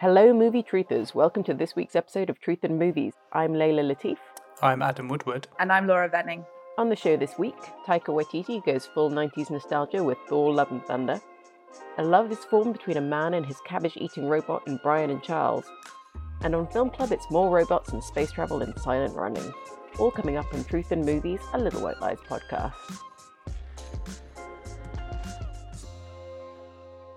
Hello, movie truthers. Welcome to this week's episode of Truth and Movies. I'm Layla Latif. I'm Adam Woodward. And I'm Laura Venning. On the show this week, Taika Waititi goes full 90s nostalgia with Thor Love and Thunder. A love is formed between a man and his cabbage eating robot in Brian and Charles. And on Film Club, it's more robots and space travel and silent running. All coming up on Truth and Movies, a Little White Lies podcast.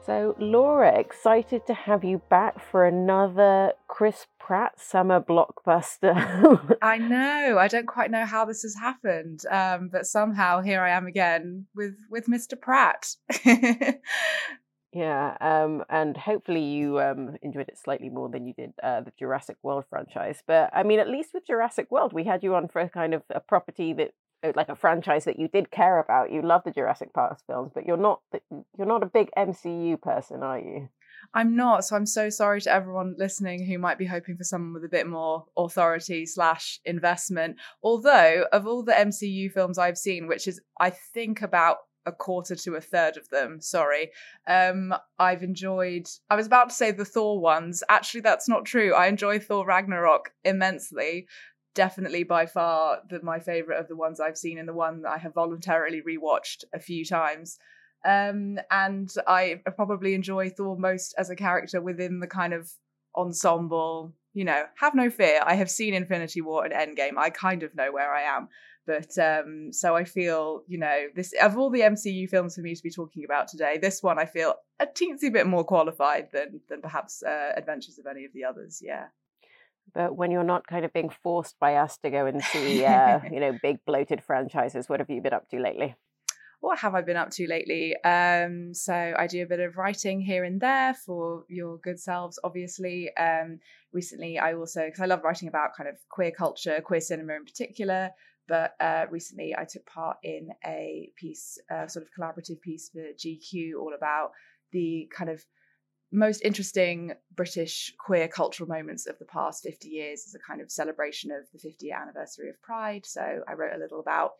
So, Laura, excited to have you back for another Chris Pratt summer blockbuster. I know. I don't quite know how this has happened, um, but somehow here I am again with with Mr. Pratt. yeah, um, and hopefully you um, enjoyed it slightly more than you did uh, the Jurassic World franchise. But I mean, at least with Jurassic World, we had you on for a kind of a property that like a franchise that you did care about. You love the Jurassic Park films, but you're not you're not a big MCU person, are you? I'm not. So I'm so sorry to everyone listening who might be hoping for someone with a bit more authority slash investment. Although of all the MCU films I've seen, which is I think about a quarter to a third of them. Sorry. Um, I've enjoyed. I was about to say the Thor ones. Actually, that's not true. I enjoy Thor Ragnarok immensely definitely by far the my favorite of the ones I've seen and the one that I have voluntarily rewatched a few times. Um, and I probably enjoy Thor most as a character within the kind of ensemble. You know, have no fear. I have seen Infinity War and Endgame. I kind of know where I am. But um, so I feel, you know, this of all the MCU films for me to be talking about today, this one I feel a teensy bit more qualified than than perhaps uh, Adventures of any of the others. Yeah but when you're not kind of being forced by us to go and see, uh, you know, big bloated franchises, what have you been up to lately? What have I been up to lately? Um, so I do a bit of writing here and there for your good selves, obviously. Um, recently, I also because I love writing about kind of queer culture, queer cinema in particular. But uh, recently, I took part in a piece, uh, sort of collaborative piece for GQ, all about the kind of most interesting British queer cultural moments of the past 50 years as a kind of celebration of the 50th anniversary of Pride. So I wrote a little about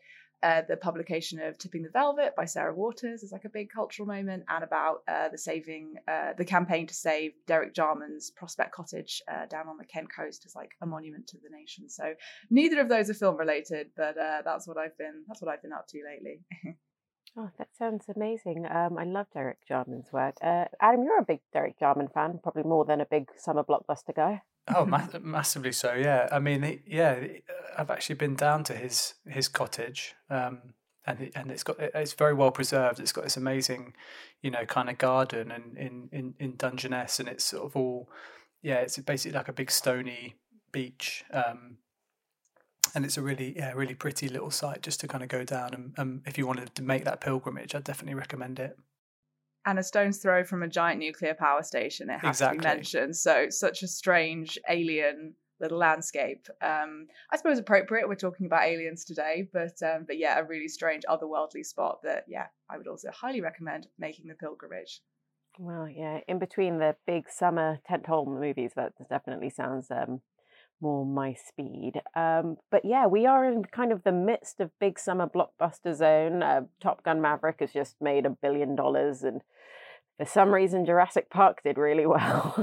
uh, the publication of Tipping the Velvet by Sarah Waters as like a big cultural moment, and about uh, the saving, uh, the campaign to save Derek Jarman's Prospect Cottage uh, down on the Kent coast as like a monument to the nation. So neither of those are film related, but uh, that's what I've been that's what I've been up to lately. Oh, that sounds amazing. Um, I love Derek Jarman's work. Uh, Adam, you're a big Derek Jarman fan, probably more than a big summer blockbuster guy. Oh, ma- massively so. Yeah, I mean, yeah, I've actually been down to his his cottage, um, and and it's got it's very well preserved. It's got this amazing, you know, kind of garden and in in in Dungeness, and it's sort of all, yeah, it's basically like a big stony beach. Um, and it's a really yeah really pretty little site just to kind of go down and um, if you wanted to make that pilgrimage i'd definitely recommend it. And a stone's throw from a giant nuclear power station it has exactly. to be mentioned. So such a strange alien little landscape. Um, i suppose appropriate we're talking about aliens today but um, but yeah a really strange otherworldly spot that yeah i would also highly recommend making the pilgrimage. Well yeah in between the big summer tentpole movies that definitely sounds um, more my speed. Um, but yeah, we are in kind of the midst of big summer blockbuster zone. Uh, Top Gun Maverick has just made a billion dollars, and for some reason, Jurassic Park did really well.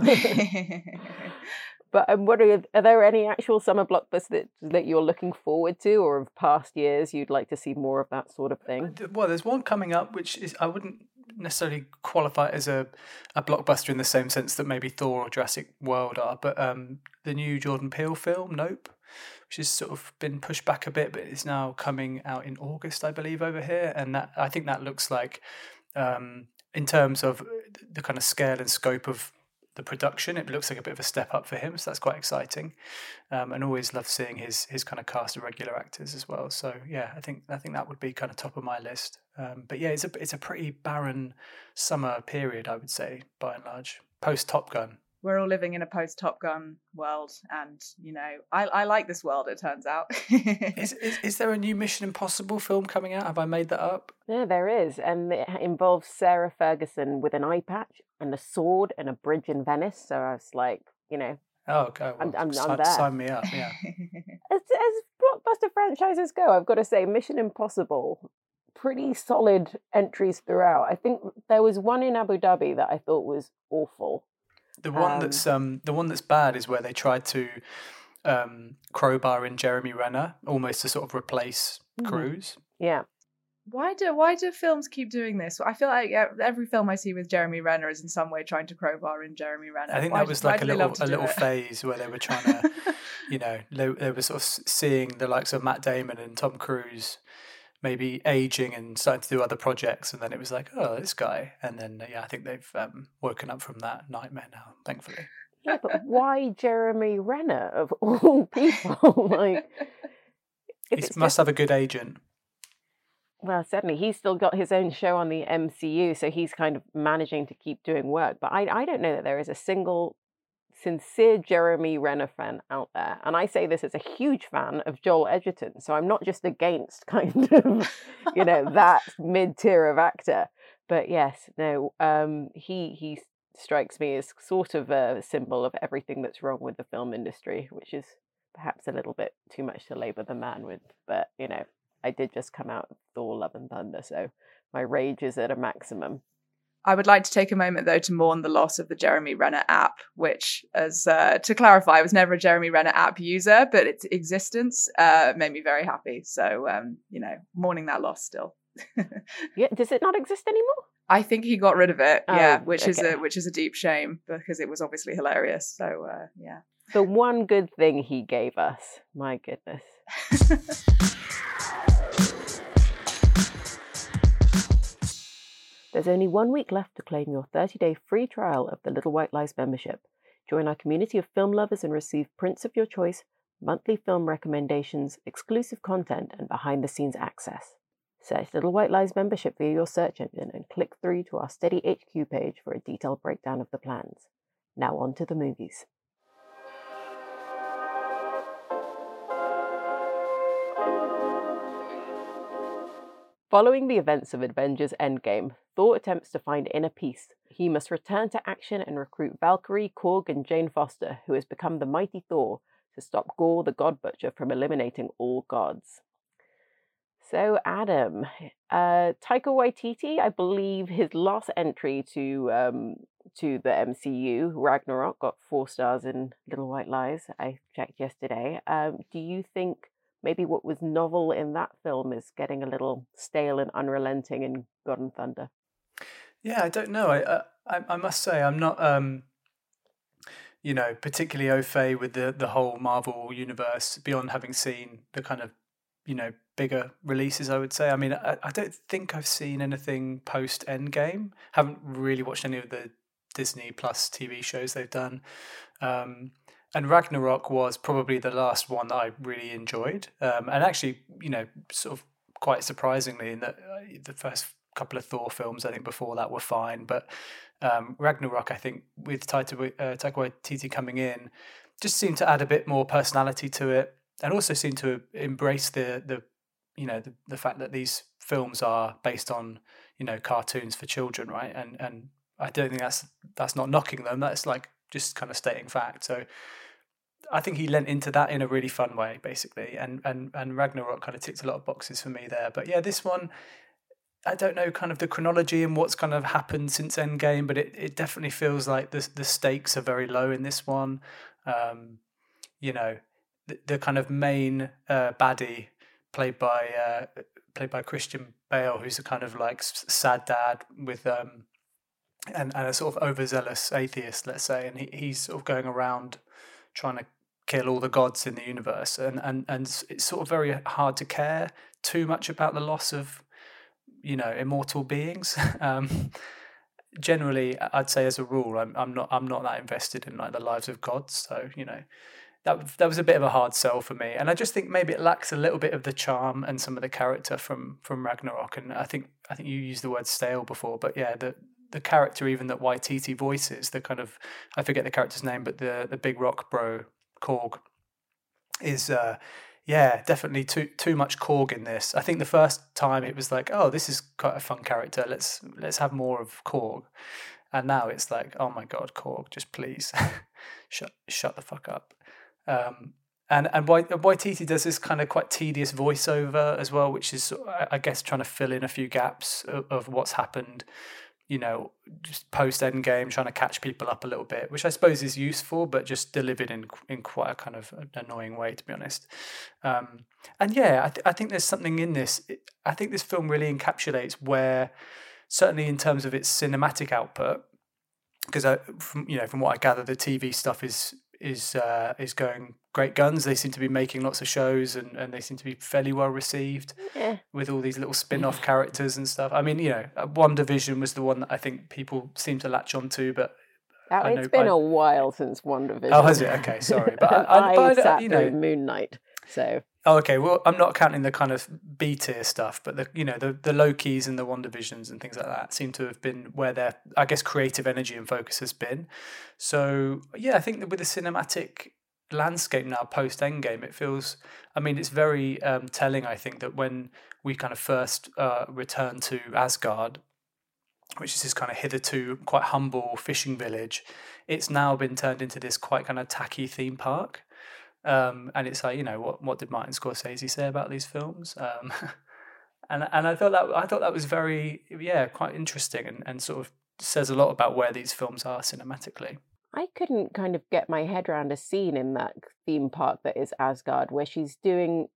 But I'm wondering, are there any actual summer blockbusters that, that you're looking forward to, or of past years you'd like to see more of that sort of thing? Well, there's one coming up which is I wouldn't necessarily qualify as a, a blockbuster in the same sense that maybe Thor or Jurassic World are, but um, the new Jordan Peele film, Nope, which has sort of been pushed back a bit, but it's now coming out in August, I believe, over here, and that I think that looks like, um, in terms of the kind of scale and scope of the production. It looks like a bit of a step up for him, so that's quite exciting. Um, and always love seeing his his kind of cast of regular actors as well. So yeah, I think I think that would be kind of top of my list. Um, but yeah, it's a it's a pretty barren summer period, I would say, by and large. Post Top Gun, we're all living in a post Top Gun world, and you know, I, I like this world. It turns out. is, is is there a new Mission Impossible film coming out? Have I made that up? Yeah, there is, and it involves Sarah Ferguson with an eye patch and a sword and a bridge in Venice. So I was like, you know. Oh, okay. Well, I'm, I'm, sign, I'm there. Sign me up. Yeah. as, as blockbuster franchises go, I've got to say, Mission Impossible pretty solid entries throughout. I think there was one in Abu Dhabi that I thought was awful. The one um, that's um the one that's bad is where they tried to um crowbar in Jeremy Renner almost to sort of replace mm-hmm. Cruise. Yeah. Why do why do films keep doing this? I feel like every film I see with Jeremy Renner is in some way trying to crowbar in Jeremy Renner. I think why that was like a little a little phase where they were trying to, you know, they, they were sort of seeing the likes of Matt Damon and Tom Cruise maybe aging and starting to do other projects, and then it was like, oh, this guy, and then yeah, I think they've um, woken up from that nightmare now, thankfully. Yeah, but why Jeremy Renner of all people? like, he must just... have a good agent. Well, certainly he's still got his own show on the MCU, so he's kind of managing to keep doing work. But I, I don't know that there is a single sincere Jeremy Renner fan out there. And I say this as a huge fan of Joel Edgerton. So I'm not just against kind of, you know, that mid tier of actor. But yes, no, um, he he strikes me as sort of a symbol of everything that's wrong with the film industry, which is perhaps a little bit too much to labor the man with. But, you know, I did just come out of Thor Love and Thunder, so my rage is at a maximum. I would like to take a moment though to mourn the loss of the Jeremy Renner app, which, as uh, to clarify, I was never a Jeremy Renner app user, but its existence uh, made me very happy. So, um, you know, mourning that loss still. yeah, does it not exist anymore? I think he got rid of it. Oh, yeah, which okay. is a which is a deep shame because it was obviously hilarious. So, uh, yeah. The one good thing he gave us, my goodness. There's only one week left to claim your 30 day free trial of the Little White Lies membership. Join our community of film lovers and receive prints of your choice, monthly film recommendations, exclusive content, and behind the scenes access. Search Little White Lies membership via your search engine and click through to our Steady HQ page for a detailed breakdown of the plans. Now on to the movies. Following the events of Avengers Endgame, Thor attempts to find inner peace. He must return to action and recruit Valkyrie, Korg, and Jane Foster, who has become the mighty Thor, to stop Gorr the God Butcher from eliminating all gods. So, Adam, uh, Taika Waititi, I believe his last entry to um, to the MCU, Ragnarok, got four stars in Little White Lies. I checked yesterday. Um, do you think maybe what was novel in that film is getting a little stale and unrelenting in God and Thunder. Yeah, I don't know. I I, I must say I'm not um you know particularly au fait with the the whole Marvel universe beyond having seen the kind of you know bigger releases. I would say. I mean, I, I don't think I've seen anything post Endgame. Haven't really watched any of the Disney Plus TV shows they've done. Um, and Ragnarok was probably the last one that I really enjoyed. Um, and actually, you know, sort of quite surprisingly, in that uh, the first couple of Thor films, I think before that were fine, but um, Ragnarok, I think, with Taika, uh, Waititi coming in, just seemed to add a bit more personality to it, and also seemed to embrace the the you know the, the fact that these films are based on you know cartoons for children, right? And and I don't think that's that's not knocking them. That's like just kind of stating fact. So I think he lent into that in a really fun way, basically. And and and Ragnarok kind of ticked a lot of boxes for me there. But yeah, this one, I don't know kind of the chronology and what's kind of happened since Endgame, but it, it definitely feels like the the stakes are very low in this one. Um, you know, the, the kind of main uh, baddie played by uh, played by Christian Bale, who's a kind of like sad dad with um, and, and a sort of overzealous atheist, let's say, and he, he's sort of going around trying to kill all the gods in the universe, and and and it's sort of very hard to care too much about the loss of you know immortal beings. um, generally, I'd say as a rule, I'm I'm not I'm not that invested in like the lives of gods, so you know that that was a bit of a hard sell for me, and I just think maybe it lacks a little bit of the charm and some of the character from from Ragnarok. And I think I think you used the word stale before, but yeah, the the character even that Waititi voices, the kind of I forget the character's name, but the the big rock bro Korg is uh yeah definitely too too much Korg in this. I think the first time it was like oh this is quite a fun character let's let's have more of Korg, and now it's like oh my god Korg just please shut shut the fuck up. Um, and and Waititi does this kind of quite tedious voiceover as well, which is I guess trying to fill in a few gaps of, of what's happened you know, just post end game, trying to catch people up a little bit, which I suppose is useful, but just delivered in in quite a kind of annoying way, to be honest. Um, and yeah, I, th- I think there's something in this. I think this film really encapsulates where, certainly in terms of its cinematic output, because I, from you know from what I gather, the TV stuff is is uh, is going great guns. They seem to be making lots of shows and, and they seem to be fairly well received yeah. with all these little spin off characters and stuff. I mean, you know, uh, WandaVision was the one that I think people seem to latch onto, but. Oh, it's been I, a while since WandaVision. Oh, has it? Okay, sorry. But I, I, I, sat you know, Moon Knight, so. Oh, okay. Well, I'm not counting the kind of B tier stuff, but the you know the the Lokis and the WandaVisions and things like that seem to have been where their I guess creative energy and focus has been. So yeah, I think that with the cinematic landscape now post Endgame, it feels. I mean, it's very um, telling. I think that when we kind of first uh, return to Asgard, which is this kind of hitherto quite humble fishing village, it's now been turned into this quite kind of tacky theme park. Um, and it's like you know what what did Martin Scorsese say about these films? Um, and and I thought that I thought that was very yeah quite interesting and, and sort of says a lot about where these films are cinematically. I couldn't kind of get my head around a scene in that theme park that is Asgard where she's doing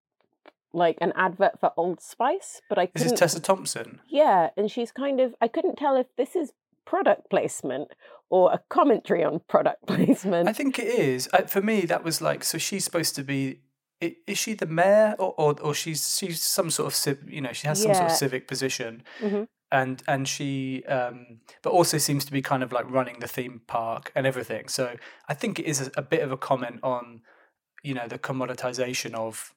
like an advert for Old Spice, but I couldn't. This is Tessa Thompson. Yeah, and she's kind of I couldn't tell if this is product placement or a commentary on product placement. I think it is. for me, that was like so. She's supposed to be. Is she the mayor, or or, or she's she's some sort of you know she has some yeah. sort of civic position, mm-hmm. and and she um, but also seems to be kind of like running the theme park and everything. So I think it is a, a bit of a comment on you know the commoditization of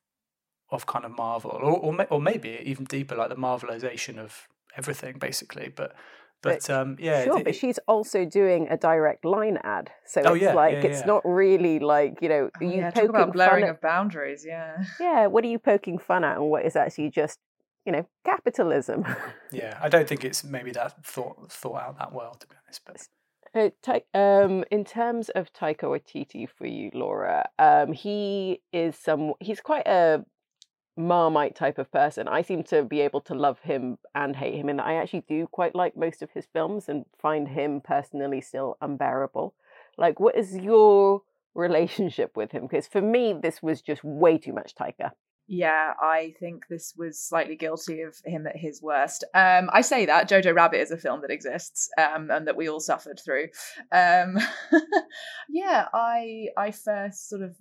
of kind of Marvel, or or, or maybe even deeper, like the marvelization of everything, basically. But but um, yeah, sure. It, but she's also doing a direct line ad, so oh, it's yeah, like yeah, it's yeah. not really like you know. Oh, you yeah, talk about blurring of boundaries. Yeah. Yeah. What are you poking fun at, and what is actually just you know capitalism? yeah, I don't think it's maybe that thought thought out that well, to be honest. But. Uh, um, in terms of Taika Waititi for you, Laura, um, he is some. He's quite a Marmite type of person. I seem to be able to love him and hate him, and I actually do quite like most of his films and find him personally still unbearable. Like, what is your relationship with him? Because for me, this was just way too much Taika. Yeah, I think this was slightly guilty of him at his worst. Um, I say that Jojo Rabbit is a film that exists um, and that we all suffered through. Um, yeah, I I first sort of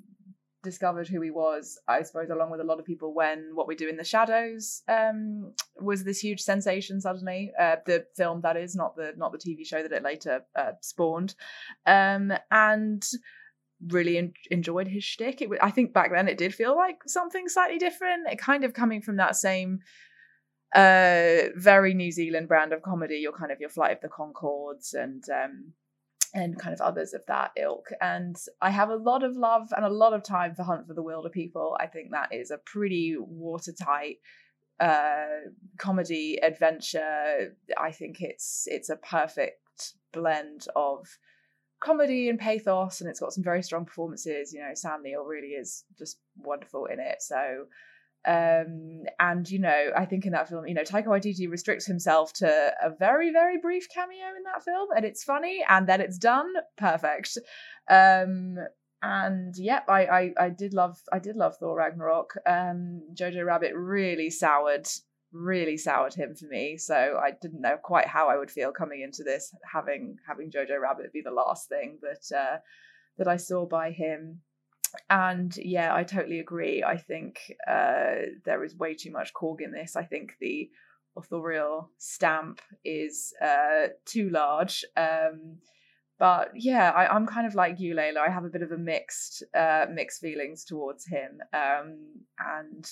discovered who he was, I suppose, along with a lot of people, when What We Do in the Shadows um, was this huge sensation suddenly. Uh, the film that is, not the not the TV show that it later uh, spawned, um, and really en- enjoyed his shtick. It, I think back then it did feel like something slightly different. It kind of coming from that same uh very New Zealand brand of comedy. Your kind of your Flight of the Conchords and um and kind of others of that ilk. And I have a lot of love and a lot of time for Hunt for the Wilderpeople. I think that is a pretty watertight uh, comedy adventure. I think it's it's a perfect blend of comedy and pathos, and it's got some very strong performances. You know, Sam Neill really is just wonderful in it. So um, and you know, I think in that film, you know, Taika Waititi restricts himself to a very, very brief cameo in that film, and it's funny, and then it's done perfect. Um, and yep, I, I I did love I did love Thor Ragnarok. Um, Jojo Rabbit really soured really soured him for me. So I didn't know quite how I would feel coming into this, having having Jojo Rabbit be the last thing that uh, that I saw by him. And yeah, I totally agree. I think uh, there is way too much Korg in this. I think the authorial stamp is uh, too large. Um, but yeah, I, am kind of like you, Layla. I have a bit of a mixed uh, mixed feelings towards him, um, and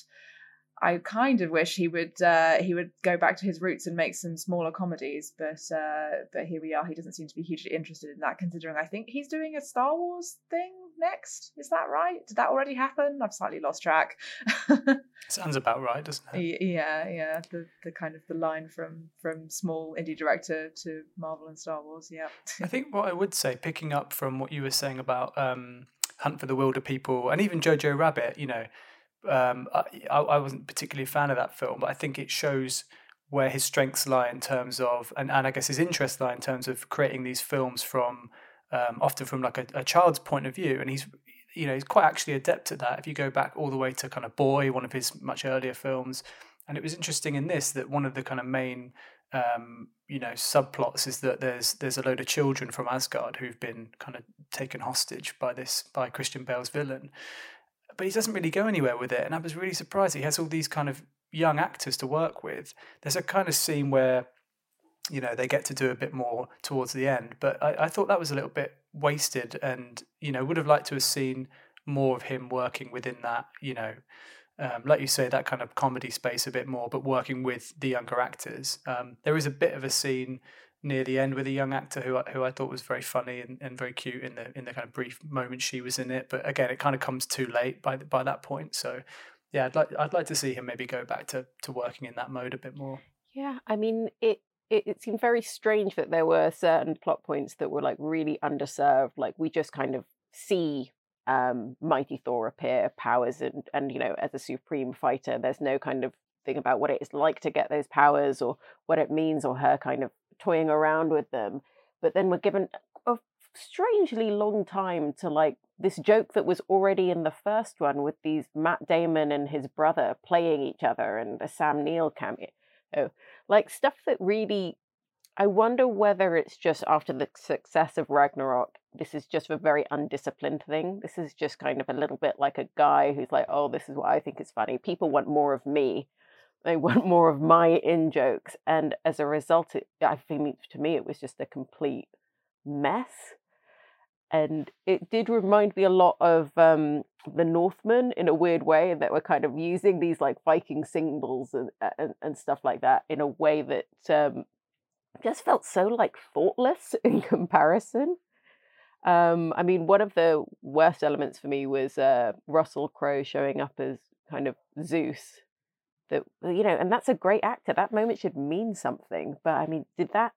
I kind of wish he would uh, he would go back to his roots and make some smaller comedies, but uh, but here we are. He doesn't seem to be hugely interested in that, considering I think he's doing a Star Wars thing next. Is that right? Did that already happen? I've slightly lost track. Sounds about right, doesn't it? Yeah, yeah. The the kind of the line from from small indie director to Marvel and Star Wars. Yeah. I think what I would say, picking up from what you were saying about um, Hunt for the Wilderpeople and even Jojo Rabbit, you know um, I, I wasn't particularly a fan of that film, but I think it shows where his strengths lie in terms of, and, and I guess his interests lie in terms of creating these films from um, often from like a, a, child's point of view. And he's, you know, he's quite actually adept at that. If you go back all the way to kind of Boy, one of his much earlier films, and it was interesting in this that one of the kind of main, um, you know, subplots is that there's there's a load of children from Asgard who've been kind of taken hostage by this by Christian Bale's villain, but he doesn't really go anywhere with it. And I was really surprised. He has all these kind of young actors to work with. There's a kind of scene where, you know, they get to do a bit more towards the end. But I, I thought that was a little bit wasted and, you know, would have liked to have seen more of him working within that, you know, um, like you say, that kind of comedy space a bit more, but working with the younger actors. Um, there is a bit of a scene near the end with a young actor who I, who I thought was very funny and, and very cute in the in the kind of brief moment she was in it. But again, it kind of comes too late by by that point. So yeah, I'd like I'd like to see him maybe go back to to working in that mode a bit more. Yeah, I mean it. It, it seemed very strange that there were certain plot points that were like really underserved. Like we just kind of see um, mighty Thor appear, powers, and and you know as a supreme fighter. There's no kind of thing about what it is like to get those powers or what it means or her kind of toying around with them. But then we're given a strangely long time to like this joke that was already in the first one with these Matt Damon and his brother playing each other and a Sam Neill cameo. Like stuff that really I wonder whether it's just after the success of Ragnarok, this is just a very undisciplined thing. This is just kind of a little bit like a guy who's like, oh, this is what I think is funny. People want more of me. They want more of my in jokes, and as a result, it, I think to me it was just a complete mess. And it did remind me a lot of um, the Northman in a weird way, and that were kind of using these like Viking symbols and and, and stuff like that in a way that um, just felt so like thoughtless in comparison. Um, I mean, one of the worst elements for me was uh, Russell Crowe showing up as kind of Zeus that you know and that's a great actor that moment should mean something but i mean did that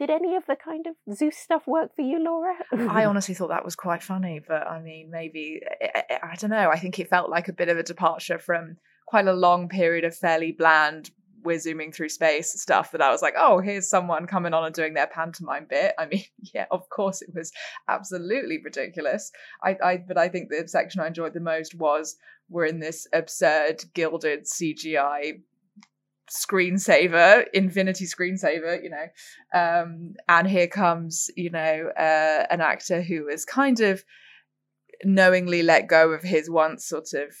did any of the kind of zeus stuff work for you laura i honestly thought that was quite funny but i mean maybe I, eh, eh, I, don't know i think it felt like a bit of a departure from quite a long period of fairly bland we're zooming through space stuff that I was like, oh, here's someone coming on and doing their pantomime bit. I mean, yeah, of course it was absolutely ridiculous. I, I but I think the section I enjoyed the most was we're in this absurd gilded CGI screensaver, infinity screensaver, you know. Um, and here comes, you know, uh, an actor who has kind of knowingly let go of his once sort of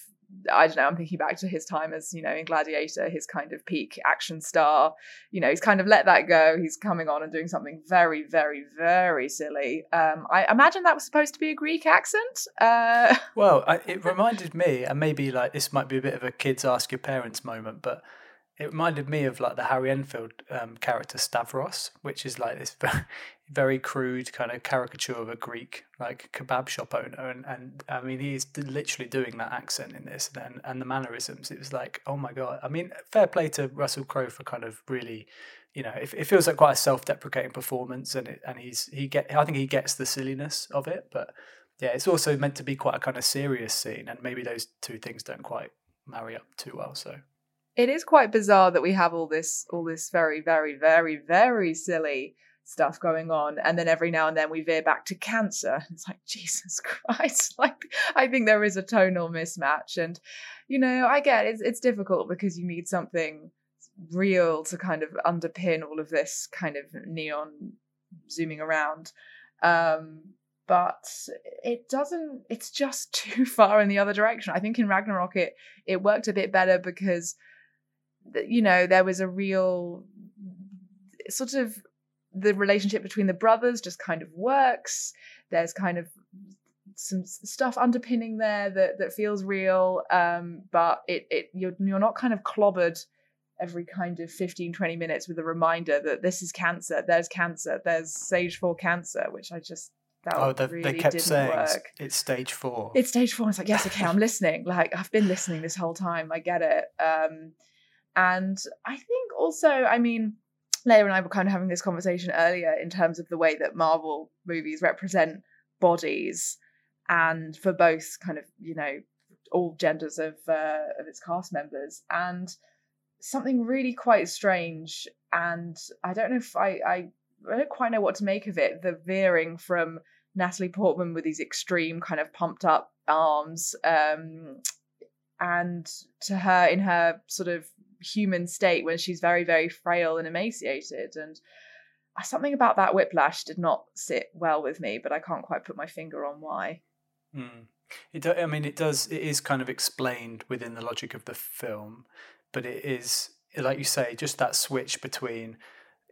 I don't know, I'm thinking back to his time as, you know, in Gladiator, his kind of peak action star. You know, he's kind of let that go. He's coming on and doing something very, very, very silly. Um, I imagine that was supposed to be a Greek accent. Uh... Well, I, it reminded me, and maybe like this might be a bit of a kids ask your parents moment, but it reminded me of like the Harry Enfield um, character Stavros, which is like this very, crude kind of caricature of a Greek like kebab shop owner, and and I mean he's literally doing that accent in this, and and the mannerisms. It was like, oh my god! I mean, fair play to Russell Crowe for kind of really, you know, it, it feels like quite a self-deprecating performance, and it, and he's he get I think he gets the silliness of it, but yeah, it's also meant to be quite a kind of serious scene, and maybe those two things don't quite marry up too well. So it is quite bizarre that we have all this all this very very very very silly stuff going on and then every now and then we veer back to cancer. It's like jesus christ like i think there is a tonal mismatch and you know i get it's, it's difficult because you need something real to kind of underpin all of this kind of neon zooming around. Um but it doesn't it's just too far in the other direction. I think in ragnarok it it worked a bit better because you know there was a real sort of the relationship between the brothers just kind of works. There's kind of some stuff underpinning there that that feels real, um, but it it you're you're not kind of clobbered every kind of 15 20 minutes with a reminder that this is cancer there's cancer there's stage 4 cancer which i just felt oh, they, really they kept didn't saying work. it's stage four. It's stage four. It's like, yes, okay, I'm listening. Like I've been listening this whole time. I get it. Um, and I think also, I mean, Layla and I were kind of having this conversation earlier in terms of the way that Marvel movies represent bodies, and for both kind of you know all genders of uh, of its cast members, and something really quite strange. And I don't know if I, I I don't quite know what to make of it. The veering from Natalie Portman with these extreme kind of pumped up arms, um, and to her in her sort of human state when she's very, very frail and emaciated. And something about that whiplash did not sit well with me, but I can't quite put my finger on why. Mm. It, I mean, it does. It is kind of explained within the logic of the film, but it is, like you say, just that switch between,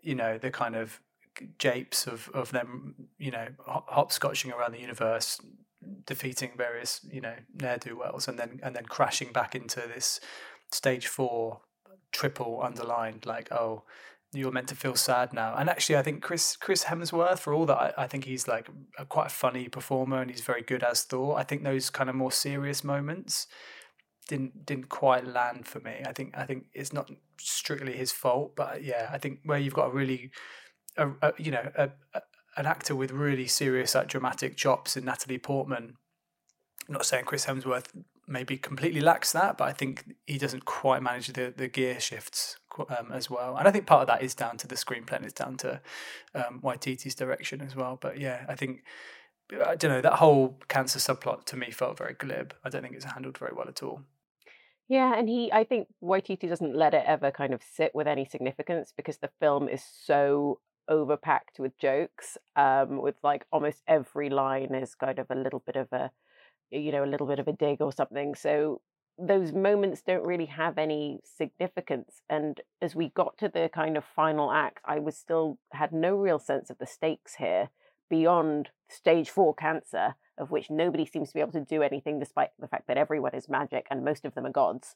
you know, the kind of japes of of them, you know, hopscotching around the universe, defeating various, you know, ne'er do wells, and then and then crashing back into this stage four triple underlined like oh you're meant to feel sad now. And actually i think chris chris hemsworth for all that i, I think he's like a, quite a funny performer and he's very good as thor. I think those kind of more serious moments didn't didn't quite land for me. I think i think it's not strictly his fault but yeah i think where you've got a really a, a you know a, a, an actor with really serious like dramatic chops in natalie portman I'm not saying chris hemsworth maybe completely lacks that, but I think he doesn't quite manage the, the gear shifts um, as well. And I think part of that is down to the screenplay and it's down to um, Waititi's direction as well. But yeah, I think, I don't know, that whole cancer subplot to me felt very glib. I don't think it's handled very well at all. Yeah, and he, I think Waititi doesn't let it ever kind of sit with any significance because the film is so overpacked with jokes, um, with like almost every line is kind of a little bit of a you know, a little bit of a dig or something. So those moments don't really have any significance. And as we got to the kind of final act, I was still had no real sense of the stakes here beyond stage four cancer, of which nobody seems to be able to do anything despite the fact that everyone is magic and most of them are gods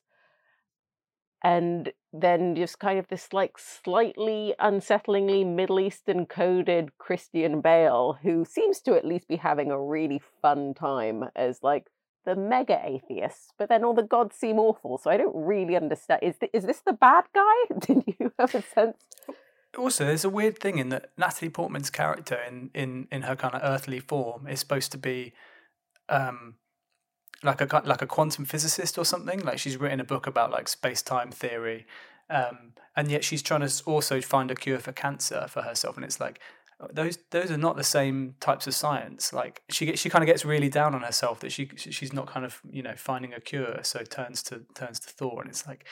and then just kind of this like slightly unsettlingly Middle Eastern coded Christian Bale who seems to at least be having a really fun time as like the mega atheist, but then all the gods seem awful. So I don't really understand. Is th- is this the bad guy? Did you have a sense? Also, there's a weird thing in that Natalie Portman's character in in in her kind of earthly form is supposed to be um like a like a quantum physicist or something. Like she's written a book about like space time theory, um, and yet she's trying to also find a cure for cancer for herself. And it's like uh, those those are not the same types of science. Like she gets, she kind of gets really down on herself that she she's not kind of you know finding a cure, so turns to turns to Thor, and it's like,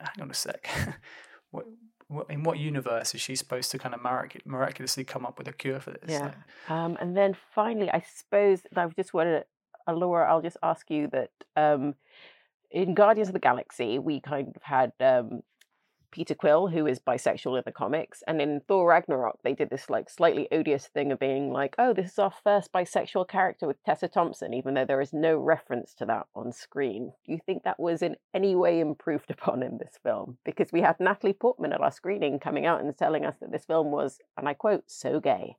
hang on a sec, what, what in what universe is she supposed to kind of miraculously come up with a cure for this? Yeah, um, and then finally, I suppose I just wanted Laura, I'll just ask you that um, in Guardians of the Galaxy, we kind of had um, Peter Quill, who is bisexual in the comics, and in Thor Ragnarok, they did this like slightly odious thing of being like, "Oh, this is our first bisexual character with Tessa Thompson," even though there is no reference to that on screen. Do you think that was in any way improved upon in this film? Because we had Natalie Portman at our screening coming out and telling us that this film was, and I quote, "so gay."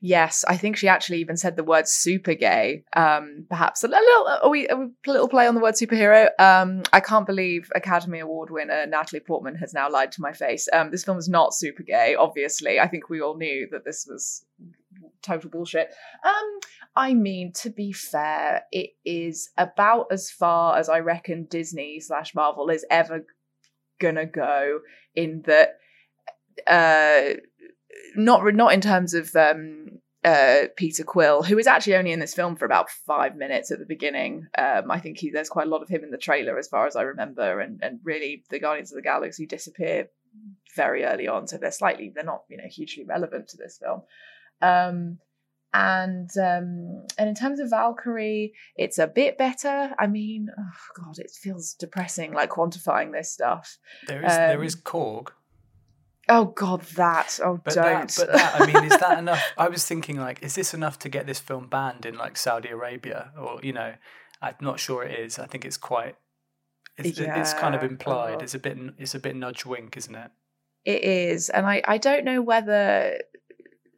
Yes, I think she actually even said the word super gay. Um, perhaps a little, a little play on the word superhero. Um, I can't believe Academy Award winner Natalie Portman has now lied to my face. Um, this film is not super gay, obviously. I think we all knew that this was total bullshit. Um, I mean, to be fair, it is about as far as I reckon Disney slash Marvel is ever gonna go in that uh not not in terms of um, uh, Peter Quill, who is actually only in this film for about five minutes at the beginning. Um, I think he, there's quite a lot of him in the trailer, as far as I remember, and and really the Guardians of the Galaxy disappear very early on, so they're slightly they're not you know hugely relevant to this film. Um, and um, and in terms of Valkyrie, it's a bit better. I mean, oh god, it feels depressing, like quantifying this stuff. There is um, there is Korg. Oh God, that oh but don't. That, but that, I mean, is that enough? I was thinking, like, is this enough to get this film banned in like Saudi Arabia, or you know, I'm not sure it is. I think it's quite. It's, yeah, it's kind of implied. It's a bit. It's a bit nudge wink, isn't it? It is, and I I don't know whether.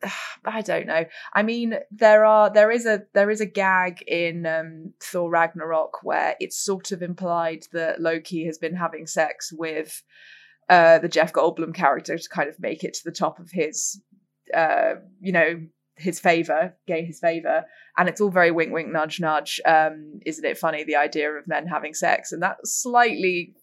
I don't know. I mean, there are there is a there is a gag in um, Thor Ragnarok where it's sort of implied that Loki has been having sex with uh, the Jeff Goldblum character to kind of make it to the top of his, uh, you know, his favor, gain his favor. And it's all very wink, wink, nudge, nudge. Um, isn't it funny the idea of men having sex? And that slightly,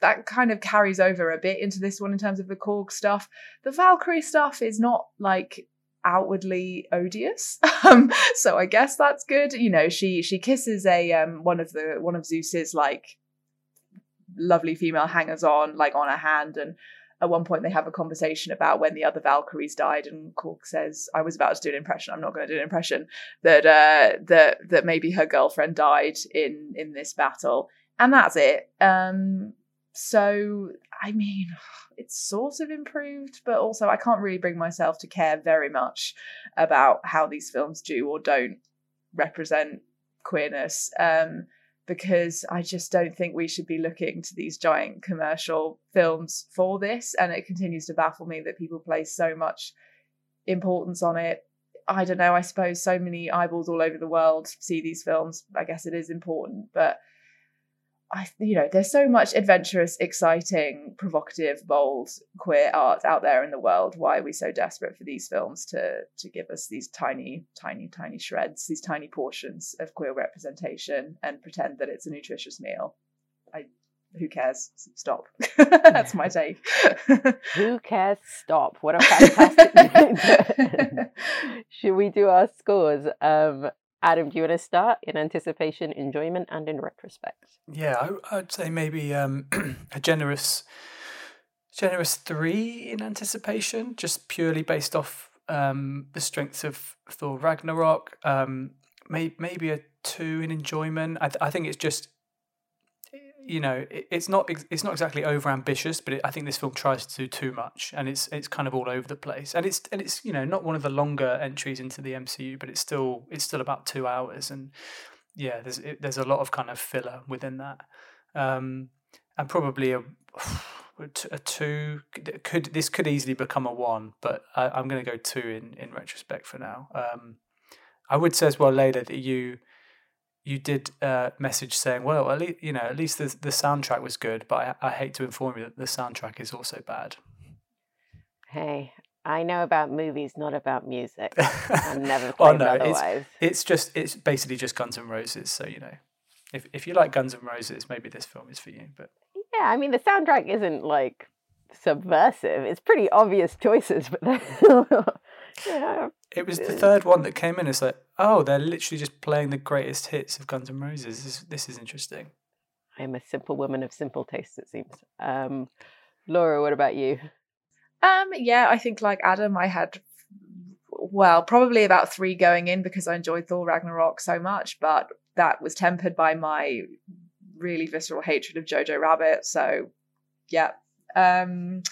that kind of carries over a bit into this one in terms of the Korg stuff. The Valkyrie stuff is not like outwardly odious um so i guess that's good you know she she kisses a um one of the one of zeus's like lovely female hangers on like on a hand and at one point they have a conversation about when the other Valkyries died, and Korg says, "I was about to do an impression. I'm not going to do an impression." That uh, that that maybe her girlfriend died in in this battle, and that's it. Um, so I mean, it's sort of improved, but also I can't really bring myself to care very much about how these films do or don't represent queerness. Um, because I just don't think we should be looking to these giant commercial films for this. And it continues to baffle me that people place so much importance on it. I don't know, I suppose so many eyeballs all over the world see these films. I guess it is important, but I, you know, there's so much adventurous, exciting, provocative, bold queer art out there in the world. Why are we so desperate for these films to to give us these tiny, tiny, tiny shreds, these tiny portions of queer representation, and pretend that it's a nutritious meal? I, who cares? Stop. That's my take. who cares? Stop. What a fantastic. Should we do our scores? Um, Adam, do you want to start in anticipation, enjoyment, and in retrospect? Yeah, I, would say maybe um, a generous, generous three in anticipation, just purely based off um, the strengths of Thor Ragnarok. Um, may, maybe a two in enjoyment. I, th- I think it's just you know, it, it's not it's not exactly over ambitious, but it, I think this film tries to do too much, and it's it's kind of all over the place, and it's and it's you know not one of the longer entries into the MCU, but it's still it's still about two hours, and yeah, there's it, there's a lot of kind of filler within that, um, and probably a. A two could this could easily become a one, but I, am going to go two in in retrospect for now. Um, I would say as well, Layla that you you did a message saying, "Well, at least you know, at least the the soundtrack was good," but I, I hate to inform you that the soundtrack is also bad. Hey, I know about movies, not about music. I'm never oh, well, no, otherwise. It's, it's just it's basically just Guns N' Roses. So you know, if if you like Guns N' Roses, maybe this film is for you. But yeah, I mean, the soundtrack isn't like subversive. It's pretty obvious choices, but yeah. It was the third one that came in. It's like, oh, they're literally just playing the greatest hits of Guns N' Roses. This, this is interesting. I am a simple woman of simple tastes, it seems. Um, Laura, what about you? Um, yeah, I think like Adam, I had well, probably about three going in because I enjoyed Thor Ragnarok so much, but that was tempered by my really visceral hatred of Jojo Rabbit. So, yeah. Um,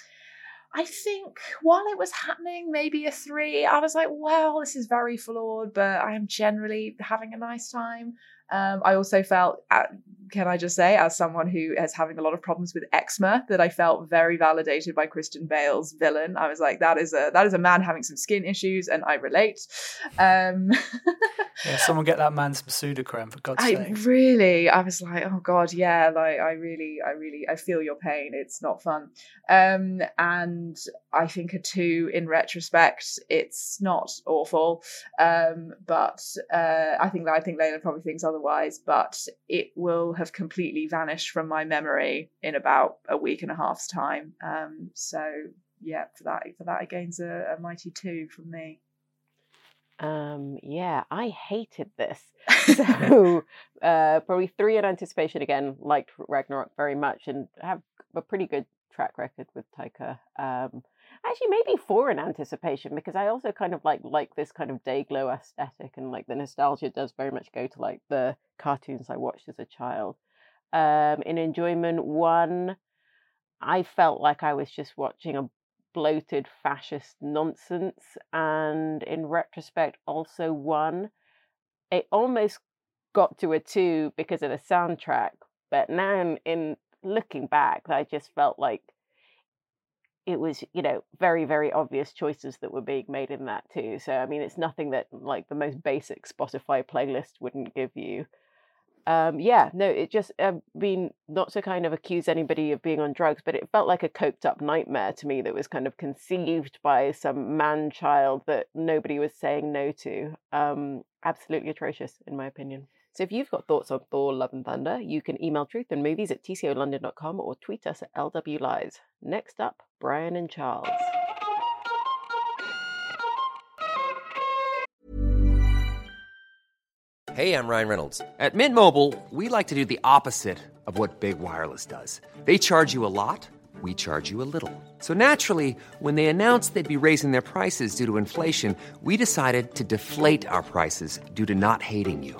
I think while it was happening, maybe a three, I was like, well, this is very flawed, but I am generally having a nice time. Um, I also felt, can I just say, as someone who is having a lot of problems with eczema, that I felt very validated by Christian Bale's villain. I was like, that is a that is a man having some skin issues, and I relate. Um, yeah, someone get that man some Sudocrem for God's sake. Really, I was like, oh God, yeah, like I really, I really, I feel your pain. It's not fun. Um, and I think a two in retrospect, it's not awful. Um, but uh, I think I think Layla probably thinks otherwise. But it will have completely vanished from my memory in about a week and a half's time. Um, so yeah, for that for that it gains a, a mighty two from me. Um, yeah, I hated this. So uh, probably three in anticipation again. Liked Ragnarok very much and have a pretty good track record with Taika. Um, actually, maybe for an anticipation because I also kind of like like this kind of Day-Glo aesthetic and like the nostalgia does very much go to like the cartoons I watched as a child. Um, in enjoyment one, I felt like I was just watching a bloated fascist nonsense, and in retrospect, also one. It almost got to a two because of the soundtrack, but now in looking back, I just felt like it was, you know, very, very obvious choices that were being made in that too. So, I mean, it's nothing that like the most basic Spotify playlist wouldn't give you um, yeah, no, it just, I um, mean, not to kind of accuse anybody of being on drugs, but it felt like a coked up nightmare to me that was kind of conceived by some man child that nobody was saying no to. Um, absolutely atrocious, in my opinion. So if you've got thoughts on Thor, Love and Thunder, you can email truth and movies at tcolondon.com or tweet us at LWLies. Next up, Brian and Charles. Hey, I'm Ryan Reynolds. At Mint Mobile, we like to do the opposite of what Big Wireless does. They charge you a lot, we charge you a little. So naturally, when they announced they'd be raising their prices due to inflation, we decided to deflate our prices due to not hating you.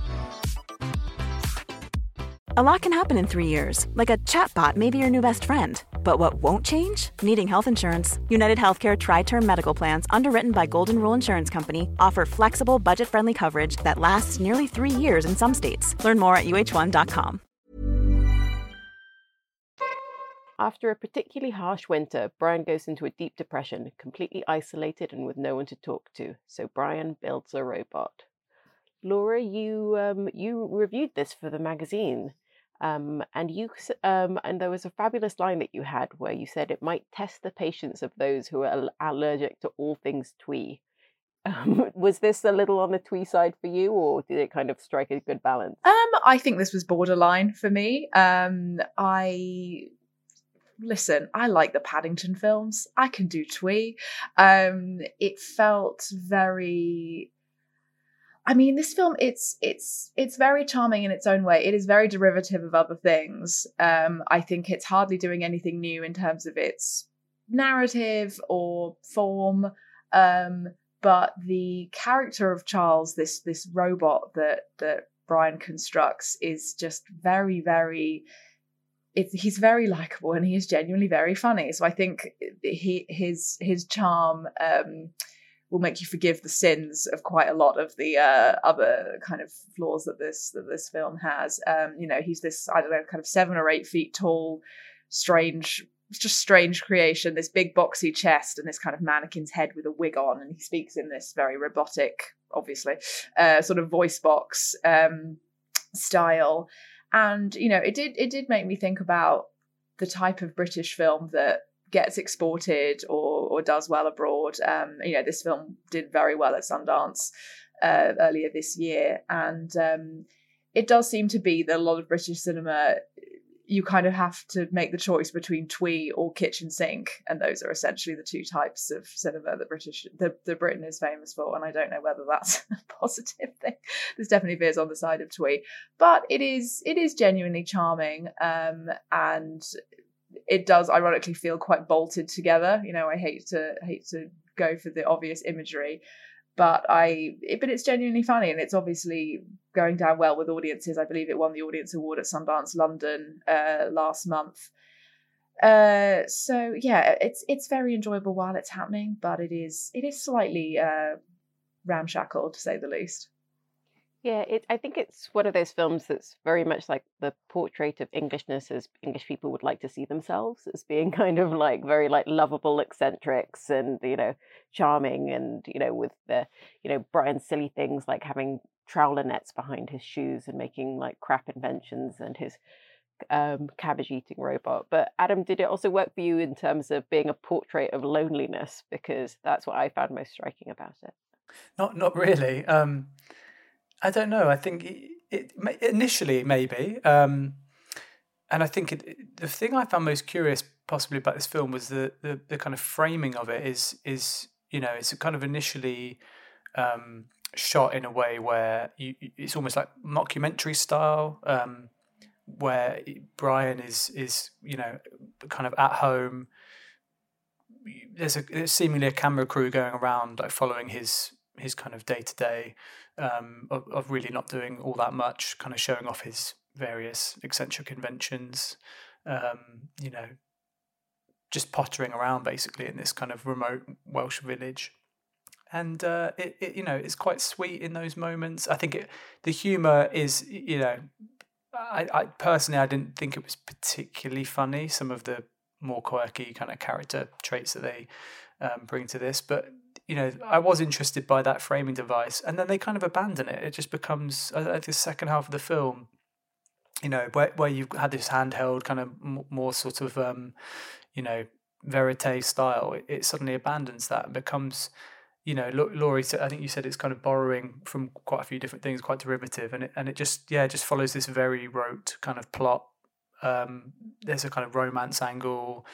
A lot can happen in three years, like a chatbot may be your new best friend. But what won't change? Needing health insurance. United Healthcare TriTerm Medical Plans, underwritten by Golden Rule Insurance Company, offer flexible, budget friendly coverage that lasts nearly three years in some states. Learn more at uh1.com. After a particularly harsh winter, Brian goes into a deep depression, completely isolated and with no one to talk to. So Brian builds a robot. Laura, you um, you reviewed this for the magazine. Um, and you um, and there was a fabulous line that you had where you said it might test the patience of those who are allergic to all things twee. Um, was this a little on the twee side for you, or did it kind of strike a good balance? Um, I think this was borderline for me. Um, I listen, I like the Paddington films. I can do twee. Um, it felt very I mean, this film it's it's it's very charming in its own way. It is very derivative of other things. Um, I think it's hardly doing anything new in terms of its narrative or form. Um, but the character of Charles, this this robot that that Brian constructs, is just very very. He's very likable and he is genuinely very funny. So I think he his his charm. Um, will make you forgive the sins of quite a lot of the uh, other kind of flaws that this that this film has. Um, you know, he's this I don't know, kind of seven or eight feet tall, strange, just strange creation. This big boxy chest and this kind of mannequin's head with a wig on, and he speaks in this very robotic, obviously, uh, sort of voice box um, style. And you know, it did it did make me think about the type of British film that gets exported or or does well abroad. Um, you know, this film did very well at Sundance uh, earlier this year, and um, it does seem to be that a lot of British cinema. You kind of have to make the choice between twee or kitchen sink, and those are essentially the two types of cinema that British, the, the Britain is famous for. And I don't know whether that's a positive thing. There's definitely veers on the side of twee, but it is it is genuinely charming, um, and it does ironically feel quite bolted together. You know, I hate to hate to go for the obvious imagery, but I it, but it's genuinely funny and it's obviously going down well with audiences. I believe it won the audience award at Sundance London uh, last month. Uh, so yeah, it's it's very enjoyable while it's happening, but it is it is slightly uh, ramshackle to say the least. Yeah, it, I think it's one of those films that's very much like the portrait of Englishness as English people would like to see themselves as being kind of like very like lovable eccentrics and you know charming and you know with the you know Brian silly things like having trowler nets behind his shoes and making like crap inventions and his um, cabbage eating robot. But Adam, did it also work for you in terms of being a portrait of loneliness? Because that's what I found most striking about it. Not, not really. Um, I don't know. I think it, it initially maybe, um, and I think it, the thing I found most curious possibly about this film was the, the, the kind of framing of it is is you know it's kind of initially um, shot in a way where you, it's almost like mockumentary style. Um, where Brian is is you know kind of at home. There's a there's seemingly a camera crew going around like following his his kind of day to day of really not doing all that much, kind of showing off his various eccentric inventions. Um, you know, just pottering around basically in this kind of remote Welsh village. And uh, it, it, you know, it's quite sweet in those moments. I think it, the humor is, you know, I, I personally I didn't think it was particularly funny. Some of the more quirky kind of character traits that they um, bring to this, but you know, I was interested by that framing device, and then they kind of abandon it. It just becomes uh, the second half of the film, you know, where where you had this handheld kind of more sort of, um, you know, verite style. It, it suddenly abandons that and becomes you know, Laurie, I think you said it's kind of borrowing from quite a few different things, quite derivative, and it and it just yeah, just follows this very rote kind of plot. Um, there's a kind of romance angle.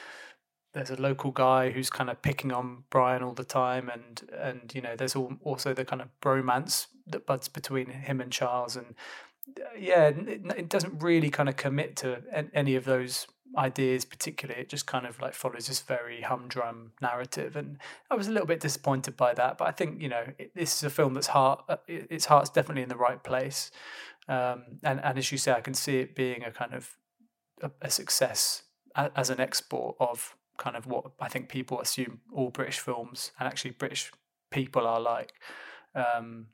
There's a local guy who's kind of picking on Brian all the time, and and you know, there's all, also the kind of bromance that buds between him and Charles, and yeah, it, it doesn't really kind of commit to any of those ideas particularly. It just kind of like follows this very humdrum narrative. And i was a little bit disappointed by that but i think you know it, this is a film that's heart uh, its heart's definitely in the right place. Um, and and as you say i can see it being a kind of a, a success as an export of kind of what i think people assume all british films and actually british people are like um,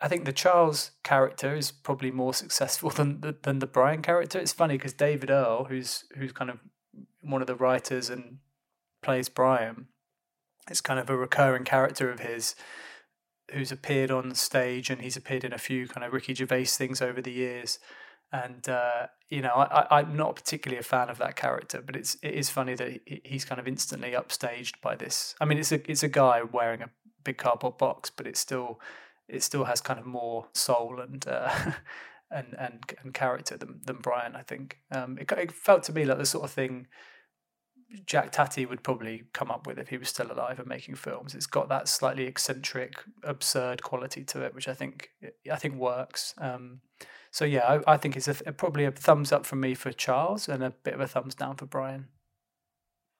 I think the Charles character is probably more successful than the, than the Brian character. It's funny because David Earl, who's who's kind of one of the writers and plays Brian, it's kind of a recurring character of his who's appeared on stage and he's appeared in a few kind of Ricky Gervais things over the years. And uh, you know, I, I'm not particularly a fan of that character, but it's it is funny that he, he's kind of instantly upstaged by this. I mean, it's a it's a guy wearing a big cardboard box, but it's still it still has kind of more soul and uh, and and and character than than Brian. I think um, it, it felt to me like the sort of thing Jacques Tati would probably come up with if he was still alive and making films. It's got that slightly eccentric, absurd quality to it, which I think I think works. Um, so yeah, I, I think it's a, probably a thumbs up from me for Charles and a bit of a thumbs down for Brian.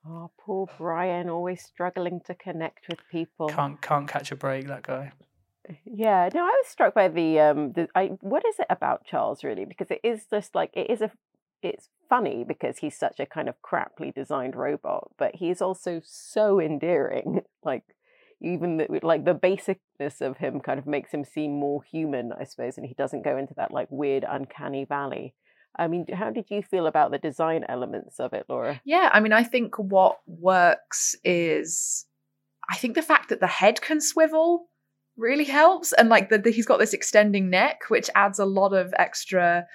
Oh, poor Brian, always struggling to connect with people. Can't can't catch a break, that guy. Yeah, no, I was struck by the um the I what is it about Charles really? Because it is just like it is a it's funny because he's such a kind of craply designed robot, but he's also so endearing. Like even the, like the basicness of him kind of makes him seem more human, I suppose, and he doesn't go into that like weird uncanny valley. I mean, how did you feel about the design elements of it, Laura? Yeah, I mean, I think what works is I think the fact that the head can swivel really helps. And like the, he's got this extending neck, which adds a lot of extra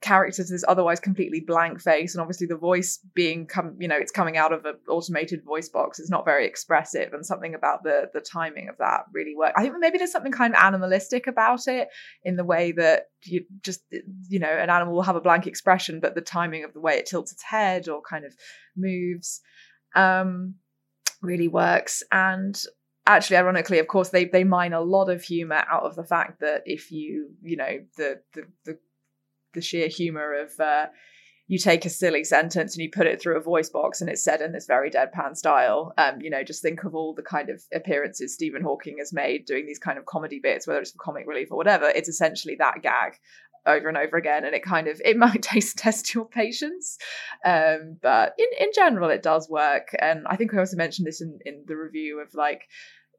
character to this otherwise completely blank face and obviously the voice being come you know it's coming out of an automated voice box it's not very expressive and something about the the timing of that really worked. I think maybe there's something kind of animalistic about it in the way that you just you know an animal will have a blank expression but the timing of the way it tilts its head or kind of moves um really works. And actually ironically of course they they mine a lot of humor out of the fact that if you you know the the the, the sheer humor of uh, you take a silly sentence and you put it through a voice box and it's said in this very deadpan style. Um, you know, just think of all the kind of appearances Stephen Hawking has made doing these kind of comedy bits, whether it's for comic relief or whatever. It's essentially that gag over and over again and it kind of it might taste test your patience um but in in general it does work and i think i also mentioned this in in the review of like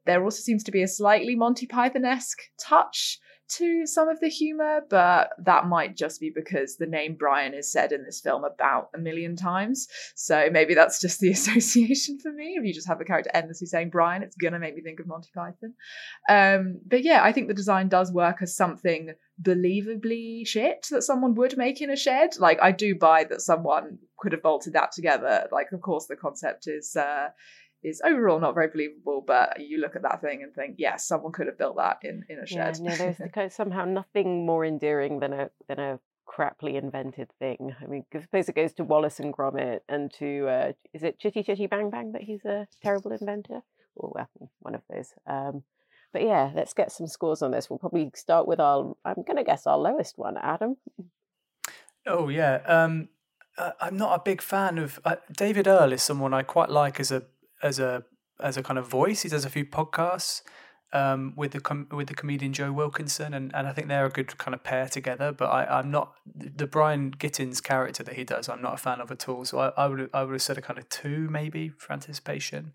there also seems to be a slightly monty python-esque touch to some of the humor, but that might just be because the name Brian is said in this film about a million times. So maybe that's just the association for me. If you just have the character endlessly saying Brian, it's gonna make me think of Monty Python. Um, but yeah, I think the design does work as something believably shit that someone would make in a shed. Like I do buy that someone could have bolted that together. Like of course the concept is uh is overall not very believable, but you look at that thing and think, yes, someone could have built that in, in a shed. Yeah, no, there's somehow nothing more endearing than a than a craply invented thing. I mean, I suppose it goes to Wallace and Gromit and to uh, is it Chitty Chitty Bang Bang that he's a terrible inventor, or well, one of those. Um, but yeah, let's get some scores on this. We'll probably start with our. I'm going to guess our lowest one, Adam. Oh yeah, um, I'm not a big fan of uh, David Earl. Is someone I quite like as a as a as a kind of voice. He does a few podcasts um, with the com- with the comedian Joe Wilkinson, and, and I think they're a good kind of pair together. But I, I'm not the Brian Gittins character that he does. I'm not a fan of at all. So I, I would I would have said a kind of two maybe for anticipation,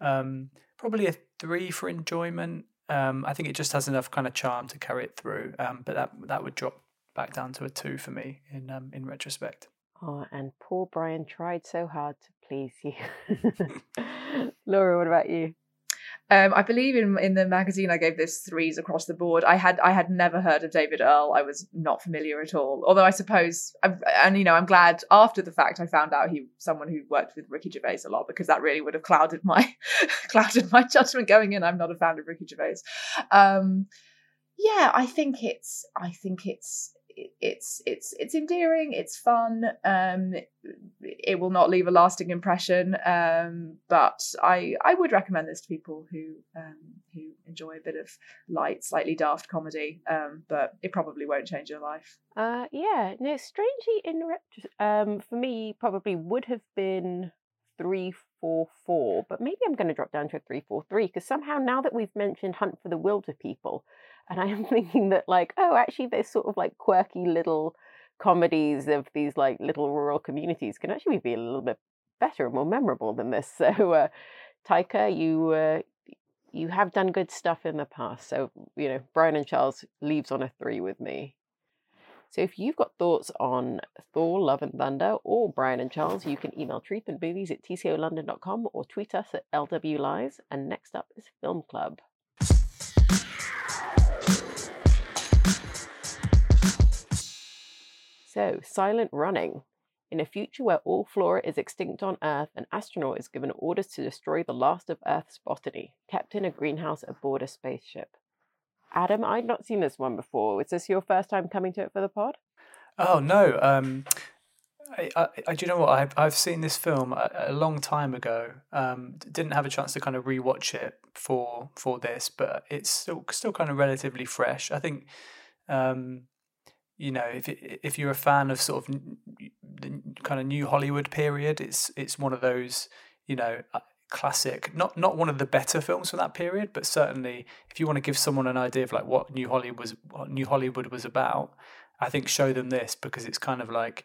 um, probably a three for enjoyment. Um, I think it just has enough kind of charm to carry it through. Um, but that that would drop back down to a two for me in um, in retrospect. Oh, and poor Brian tried so hard to please you. Laura, what about you? Um, I believe in in the magazine I gave this threes across the board. I had I had never heard of David Earl. I was not familiar at all. Although I suppose, and you know, I'm glad after the fact I found out he someone who worked with Ricky Gervais a lot because that really would have clouded my clouded my judgment going in. I'm not a fan of Ricky Gervais. Um, yeah, I think it's I think it's it's it's it's endearing it's fun um it will not leave a lasting impression um but i i would recommend this to people who um who enjoy a bit of light slightly daft comedy um but it probably won't change your life. Uh yeah no strangely in um for me probably would have been three four four but maybe i'm going to drop down to a three four three because somehow now that we've mentioned hunt for the Wilderpeople and I am thinking that, like, oh, actually, there's sort of like quirky little comedies of these like little rural communities can actually be a little bit better and more memorable than this. So, uh, Taika, you uh, you have done good stuff in the past. So, you know, Brian and Charles leaves on a three with me. So if you've got thoughts on Thor, Love and Thunder, or Brian and Charles, you can email truthandmovies at tcolondon.com or tweet us at lwlies. And next up is Film Club. So, silent running. In a future where all flora is extinct on Earth, an astronaut is given orders to destroy the last of Earth's botany, kept in a greenhouse aboard a spaceship. Adam, I'd not seen this one before. Is this your first time coming to it for the pod? Oh no. Um, I, I, I, do you know what? I've I've seen this film a, a long time ago. Um, didn't have a chance to kind of rewatch it for for this, but it's still still kind of relatively fresh. I think um, you know, if if you're a fan of sort of the kind of new Hollywood period, it's it's one of those, you know, uh, classic. Not not one of the better films from that period, but certainly if you want to give someone an idea of like what new Hollywood was what new Hollywood was about, I think show them this because it's kind of like,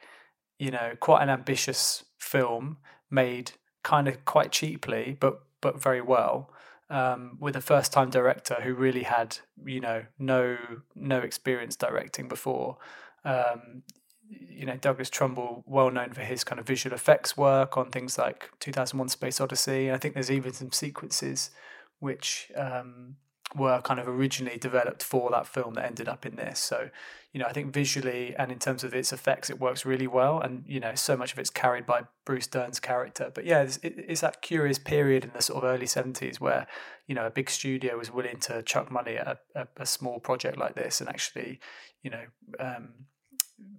you know, quite an ambitious film made kind of quite cheaply, but but very well um, with a first time director who really had you know no no experience directing before. Um, you know Douglas Trumbull, well known for his kind of visual effects work on things like 2001: Space Odyssey, and I think there's even some sequences which um, were kind of originally developed for that film that ended up in this. So, you know, I think visually and in terms of its effects, it works really well. And, you know, so much of it's carried by Bruce Dern's character. But yeah, it's, it's that curious period in the sort of early 70s where, you know, a big studio was willing to chuck money at a, a, a small project like this and actually, you know, um,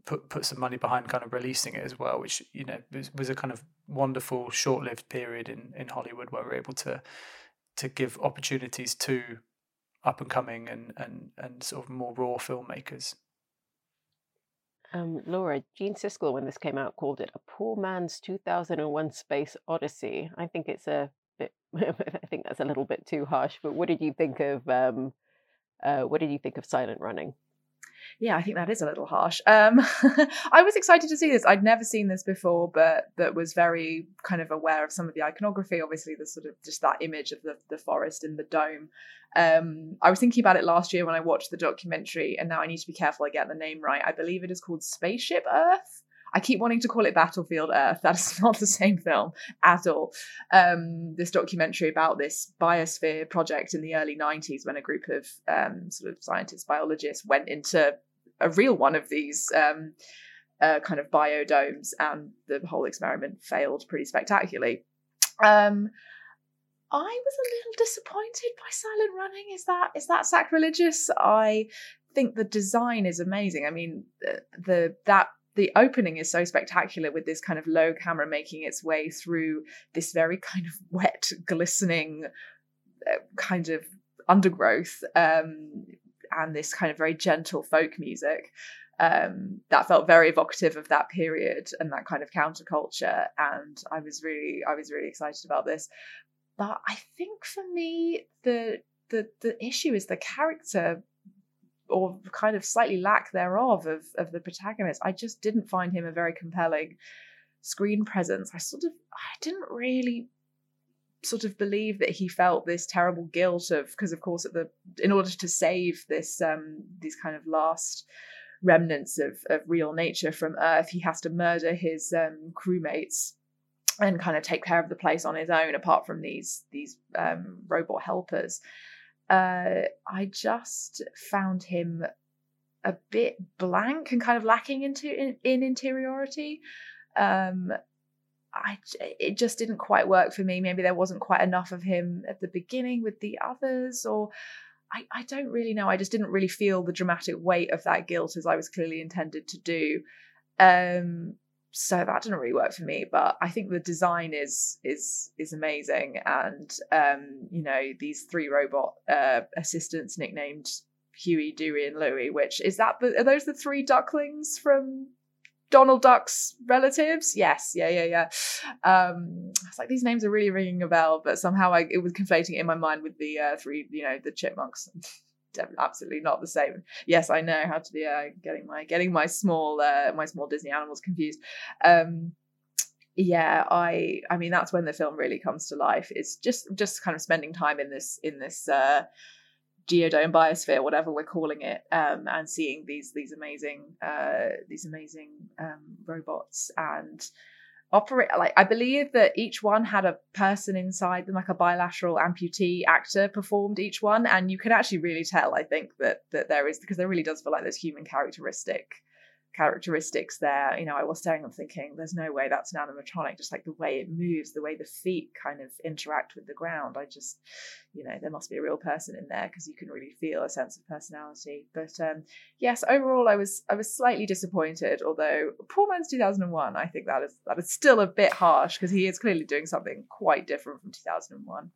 put put some money behind kind of releasing it as well, which you know was, was a kind of wonderful short lived period in in Hollywood where we're able to to give opportunities to up and coming and, and, and sort of more raw filmmakers. Um, Laura, Gene Siskel, when this came out, called it a poor man's 2001 space odyssey. I think it's a bit, I think that's a little bit too harsh, but what did you think of, um, uh, what did you think of Silent Running? Yeah, I think that is a little harsh. Um, I was excited to see this. I'd never seen this before, but but was very kind of aware of some of the iconography. Obviously, the sort of just that image of the the forest in the dome. Um, I was thinking about it last year when I watched the documentary, and now I need to be careful I get the name right. I believe it is called Spaceship Earth. I keep wanting to call it Battlefield Earth. That is not the same film at all. Um, this documentary about this biosphere project in the early 90s when a group of um, sort of scientists, biologists went into a real one of these um, uh, kind of biodomes, and the whole experiment failed pretty spectacularly. Um, I was a little disappointed by Silent Running. Is that is that sacrilegious? I think the design is amazing. I mean, the, the that the opening is so spectacular with this kind of low camera making its way through this very kind of wet, glistening uh, kind of undergrowth um, and this kind of very gentle folk music. Um, that felt very evocative of that period and that kind of counterculture. And I was really, I was really excited about this. But I think for me, the the the issue is the character or kind of slightly lack thereof of of the protagonist. I just didn't find him a very compelling screen presence. I sort of I didn't really sort of believe that he felt this terrible guilt of because of course at the in order to save this um these kind of last remnants of of real nature from earth he has to murder his um crewmates and kind of take care of the place on his own apart from these these um robot helpers uh, I just found him a bit blank and kind of lacking into in, in interiority. Um, I it just didn't quite work for me. Maybe there wasn't quite enough of him at the beginning with the others, or I, I don't really know. I just didn't really feel the dramatic weight of that guilt as I was clearly intended to do. Um, so that didn't really work for me but i think the design is is is amazing. And um you know these three robot uh assistants nicknamed huey dewey and louie which is that the are those the three ducklings from donald duck's relatives? Yes. Yeah yeah yeah. Um it's like these names are really ringing a bell but somehow i it was conflating it in my mind with the uh three you know the chipmunks absolutely not the same. Yes, I know how to be uh, getting my getting my small uh, my small Disney animals confused. Um, yeah, I I mean that's when the film really comes to life. It's just just kind of spending time in this in this uh, geodome biosphere, whatever we're calling it, um, and seeing these these amazing uh, these amazing um, robots and operate like I believe that each one had a person inside them, like a bilateral amputee actor performed each one, and you can actually really tell. I think that that there is because there really does feel like there's human characteristic characteristics there. You know, I was staring and thinking, there's no way that's an animatronic, just like the way it moves, the way the feet kind of interact with the ground. I just, you know, there must be a real person in there because you can really feel a sense of personality. But um, yes, overall I was I was slightly disappointed, although Poor Man's 2001, I think that is that is still a bit harsh because he is clearly doing something quite different from 2001.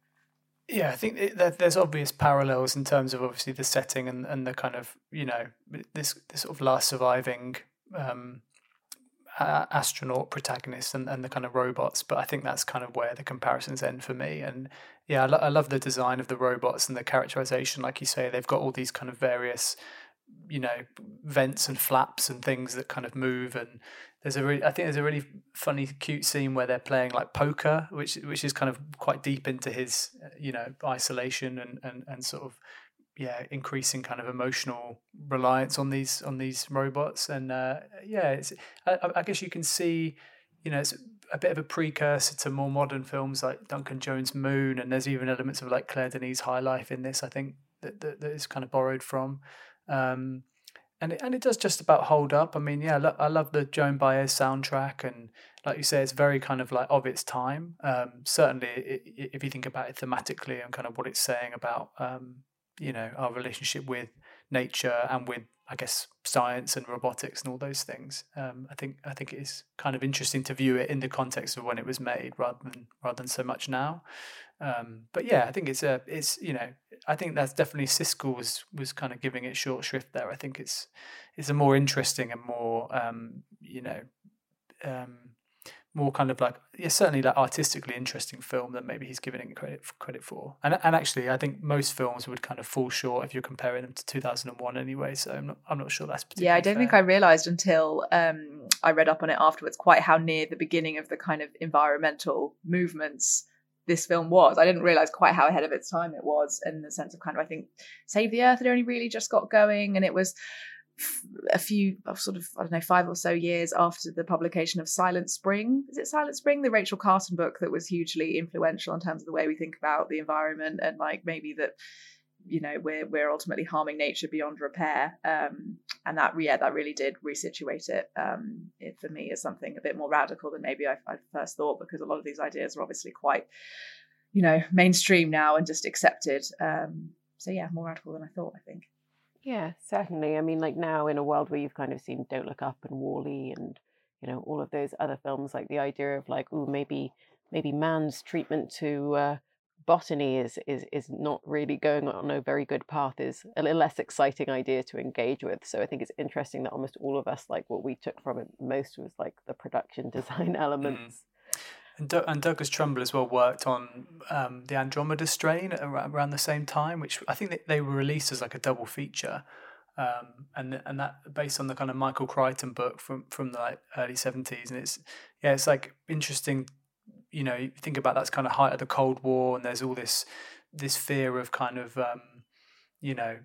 Yeah, I think there's obvious parallels in terms of obviously the setting and, and the kind of you know this this sort of last surviving um, astronaut protagonist and, and the kind of robots, but I think that's kind of where the comparisons end for me. And yeah, I, lo- I love the design of the robots and the characterization. Like you say, they've got all these kind of various you know vents and flaps and things that kind of move and there's a really I think there's a really funny cute scene where they're playing like poker which which is kind of quite deep into his you know isolation and and, and sort of yeah increasing kind of emotional reliance on these on these robots. And uh, yeah it's I, I guess you can see you know it's a bit of a precursor to more modern films like Duncan Jones Moon and there's even elements of like Claire Denis High Life in this I think that, that, that is kind of borrowed from. Um, and it, and it does just about hold up. I mean, yeah, I, love the Joan Baez soundtrack, and like you say, it's very kind of like of its time. Um, certainly, it, it, if you think about it thematically and kind of what it's saying about, um, you know, our relationship with nature and with, I guess, science and robotics and all those things. Um, I think I think it is kind of interesting to view it in the context of when it was made, rather than rather than so much now. Um, but yeah, I think it's a it's you know I think that's definitely Siskel was was kind of giving it short shrift there. I think it's it's a more interesting and more um, you know um, more kind of like yeah, certainly like artistically interesting film that maybe he's giving it credit credit for. And and actually, I think most films would kind of fall short if you're comparing them to 2001 anyway. So I'm not I'm not sure that's yeah. I don't fair. think I realised until um, I read up on it afterwards quite how near the beginning of the kind of environmental movements this film was. I didn't realize quite how ahead of its time it was in the sense of kind of I think Save the Earth had only really just got going, and it was a few sort of I don't know five or so years after the publication of Silent Spring. Is it Silent Spring, the Rachel Carson book that was hugely influential in terms of the way we think about the environment and like maybe that you know we're we're ultimately harming nature beyond repair. Um, and that yeah that really did resituate it, um, it for me as something a bit more radical than maybe I, I first thought because a lot of these ideas are obviously quite you know mainstream now and just accepted. Um, so yeah, more radical than I thought. I think. Yeah, certainly. I mean, like now in a world where you've kind of seen Don't Look Up and WALL-E and you know all of those other films, like the idea of like, oh, maybe maybe man's treatment to uh, botany is is is not really going on a very good path is a little less exciting idea to engage with. So I think it's interesting that almost all of us like what we took from it most was like the production design mm. elements. Mm. And, and Douglas Trumbull as well worked on um, the Andromeda Strain around the same time, which I think they, they were released as like a double feature. Um, and and that based on the kind of Michael Crichton book from from the like early seventies, and it's yeah, it's like interesting. You know, you think about that's kind of height of the Cold War, and there's all this this fear of kind of um, you know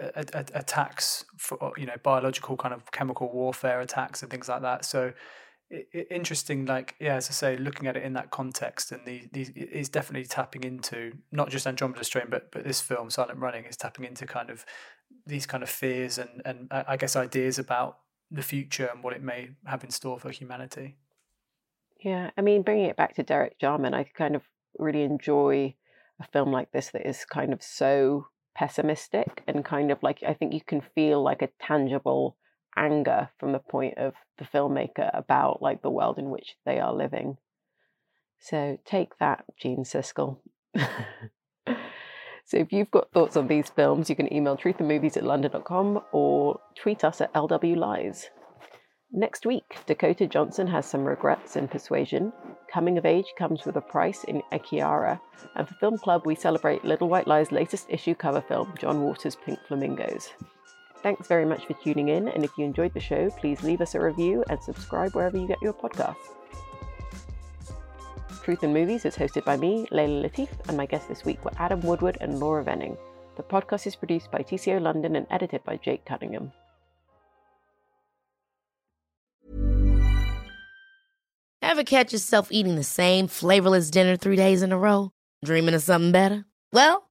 a, a, attacks for you know biological kind of chemical warfare attacks and things like that. So interesting like yeah as i say looking at it in that context and the, the is definitely tapping into not just andromeda strain but but this film silent running is tapping into kind of these kind of fears and and uh, i guess ideas about the future and what it may have in store for humanity. Yeah i mean bringing it back to derek jarman i kind of really enjoy a film like this that is kind of so pessimistic and kind of like i think you can feel like a tangible anger from the point of the filmmaker about like the world in which they are living. So take that, Gene Siskel. so if you've got thoughts on these films, you can email truthandmovies at london.com or tweet us at LW Lies. Next week, Dakota Johnson has some regrets in Persuasion. Coming of Age comes with a price in Ekiara. And for Film Club, we celebrate Little White Lie's latest issue cover film, John Waters' Pink Flamingos. Thanks very much for tuning in, and if you enjoyed the show, please leave us a review and subscribe wherever you get your podcasts. Truth and Movies is hosted by me, Layla Latif, and my guests this week were Adam Woodward and Laura Venning. The podcast is produced by TCO London and edited by Jake Cunningham. Ever catch yourself eating the same flavorless dinner three days in a row? Dreaming of something better? Well,